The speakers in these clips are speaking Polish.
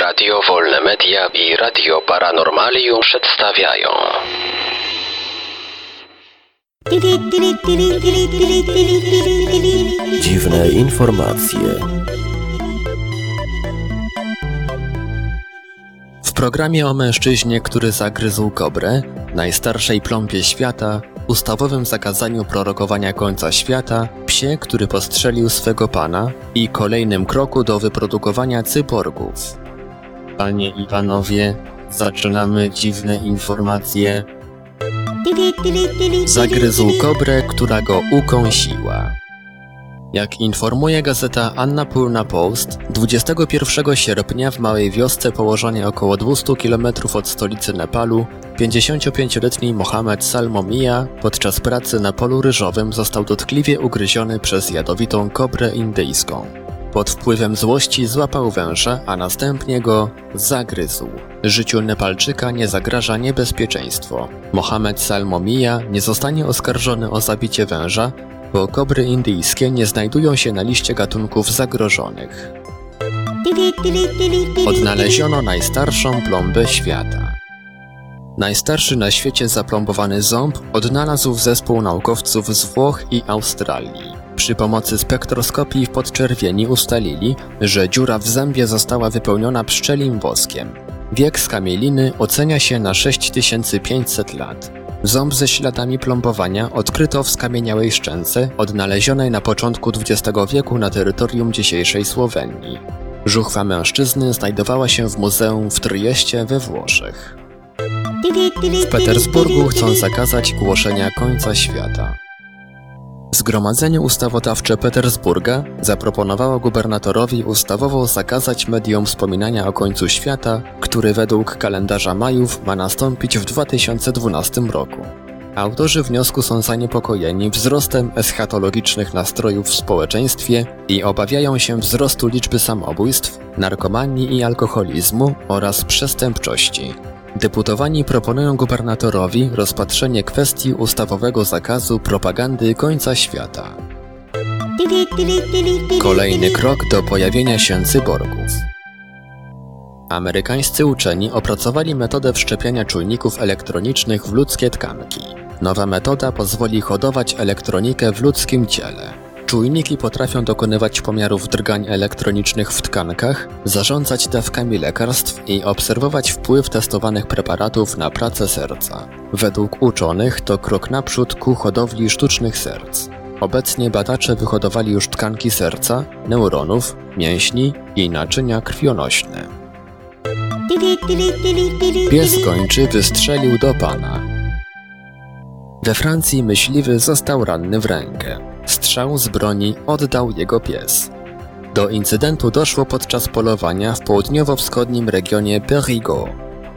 Radio Wolne Media i Radio Paranormalium przedstawiają Dziwne informacje. W programie o mężczyźnie, który zagryzł kobrę, najstarszej plombie świata, ustawowym zakazaniu prorokowania końca świata, psie, który postrzelił swego pana i kolejnym kroku do wyprodukowania cyborgów. Panie i panowie, zaczynamy dziwne informacje. Zagryzł kobrę, która go ukąsiła. Jak informuje gazeta Annapurna Post, 21 sierpnia w małej wiosce położonej około 200 km od stolicy Nepalu, 55-letni Mohamed Salmomia podczas pracy na polu ryżowym został dotkliwie ugryziony przez jadowitą kobrę indyjską. Pod wpływem złości złapał węża, a następnie go zagryzł. Życiu Nepalczyka nie zagraża niebezpieczeństwo. Mohamed Salmomia nie zostanie oskarżony o zabicie węża, bo kobry indyjskie nie znajdują się na liście gatunków zagrożonych. Odnaleziono najstarszą plombę świata. Najstarszy na świecie zaplombowany ząb odnalazł zespół naukowców z Włoch i Australii. Przy pomocy spektroskopii w podczerwieni ustalili, że dziura w zębie została wypełniona pszczelim woskiem. Wiek skamieliny ocenia się na 6500 lat. Ząb ze śladami plombowania odkryto w skamieniałej szczęce odnalezionej na początku XX wieku na terytorium dzisiejszej Słowenii. Żuchwa mężczyzny znajdowała się w muzeum w Tryjeście we Włoszech. W Petersburgu chcą zakazać głoszenia końca świata. Zgromadzenie Ustawodawcze Petersburga zaproponowało gubernatorowi ustawowo zakazać mediom wspominania o końcu świata, który według kalendarza Majów ma nastąpić w 2012 roku. Autorzy wniosku są zaniepokojeni wzrostem eschatologicznych nastrojów w społeczeństwie i obawiają się wzrostu liczby samobójstw, narkomanii i alkoholizmu oraz przestępczości. Deputowani proponują gubernatorowi rozpatrzenie kwestii ustawowego zakazu propagandy końca świata. Kolejny krok do pojawienia się cyborgów. Amerykańscy uczeni opracowali metodę wszczepiania czujników elektronicznych w ludzkie tkanki. Nowa metoda pozwoli hodować elektronikę w ludzkim ciele. Czujniki potrafią dokonywać pomiarów drgań elektronicznych w tkankach, zarządzać dawkami lekarstw i obserwować wpływ testowanych preparatów na pracę serca. Według uczonych to krok naprzód ku hodowli sztucznych serc. Obecnie badacze wyhodowali już tkanki serca, neuronów, mięśni i naczynia krwionośne. Pies gończy wystrzelił do pana. We Francji myśliwy został ranny w rękę. Strzał z broni oddał jego pies. Do incydentu doszło podczas polowania w południowo-wschodnim regionie Périgord.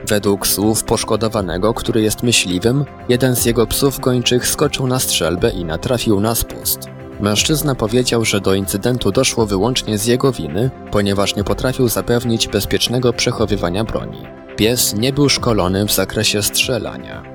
Według słów poszkodowanego, który jest myśliwym, jeden z jego psów gończych skoczył na strzelbę i natrafił na spust. Mężczyzna powiedział, że do incydentu doszło wyłącznie z jego winy, ponieważ nie potrafił zapewnić bezpiecznego przechowywania broni. Pies nie był szkolony w zakresie strzelania.